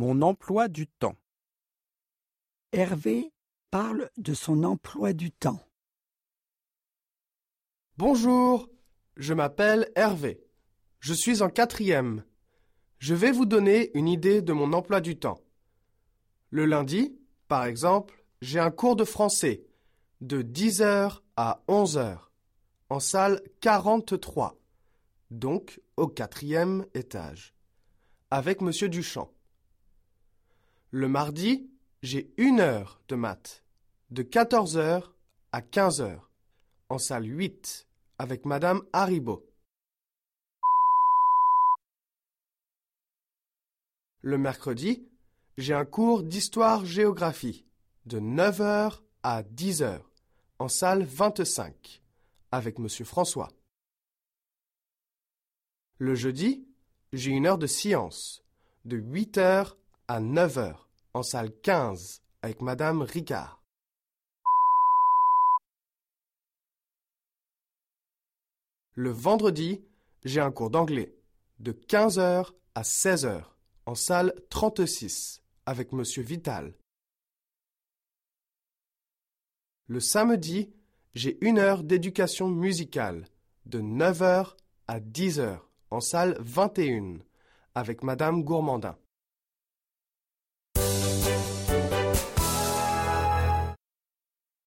Mon emploi du temps. Hervé parle de son emploi du temps. Bonjour, je m'appelle Hervé. Je suis en quatrième. Je vais vous donner une idée de mon emploi du temps. Le lundi, par exemple, j'ai un cours de français de 10 heures à 11 heures en salle 43, donc au quatrième étage, avec Monsieur Duchamp. Le mardi, j'ai une heure de maths, de 14 heures à 15 heures, en salle 8, avec Madame Haribo. Le mercredi, j'ai un cours d'histoire-géographie, de 9 heures à 10 heures, en salle 25, avec Monsieur François. Le jeudi, j'ai une heure de science, de 8 heures à 9 heures, en salle 15, avec Madame Ricard. Le vendredi, j'ai un cours d'anglais, de 15 heures à 16 heures, en salle 36, avec Monsieur Vital. Le samedi, j'ai une heure d'éducation musicale, de 9 heures à 10 heures, en salle 21, avec Madame Gourmandin.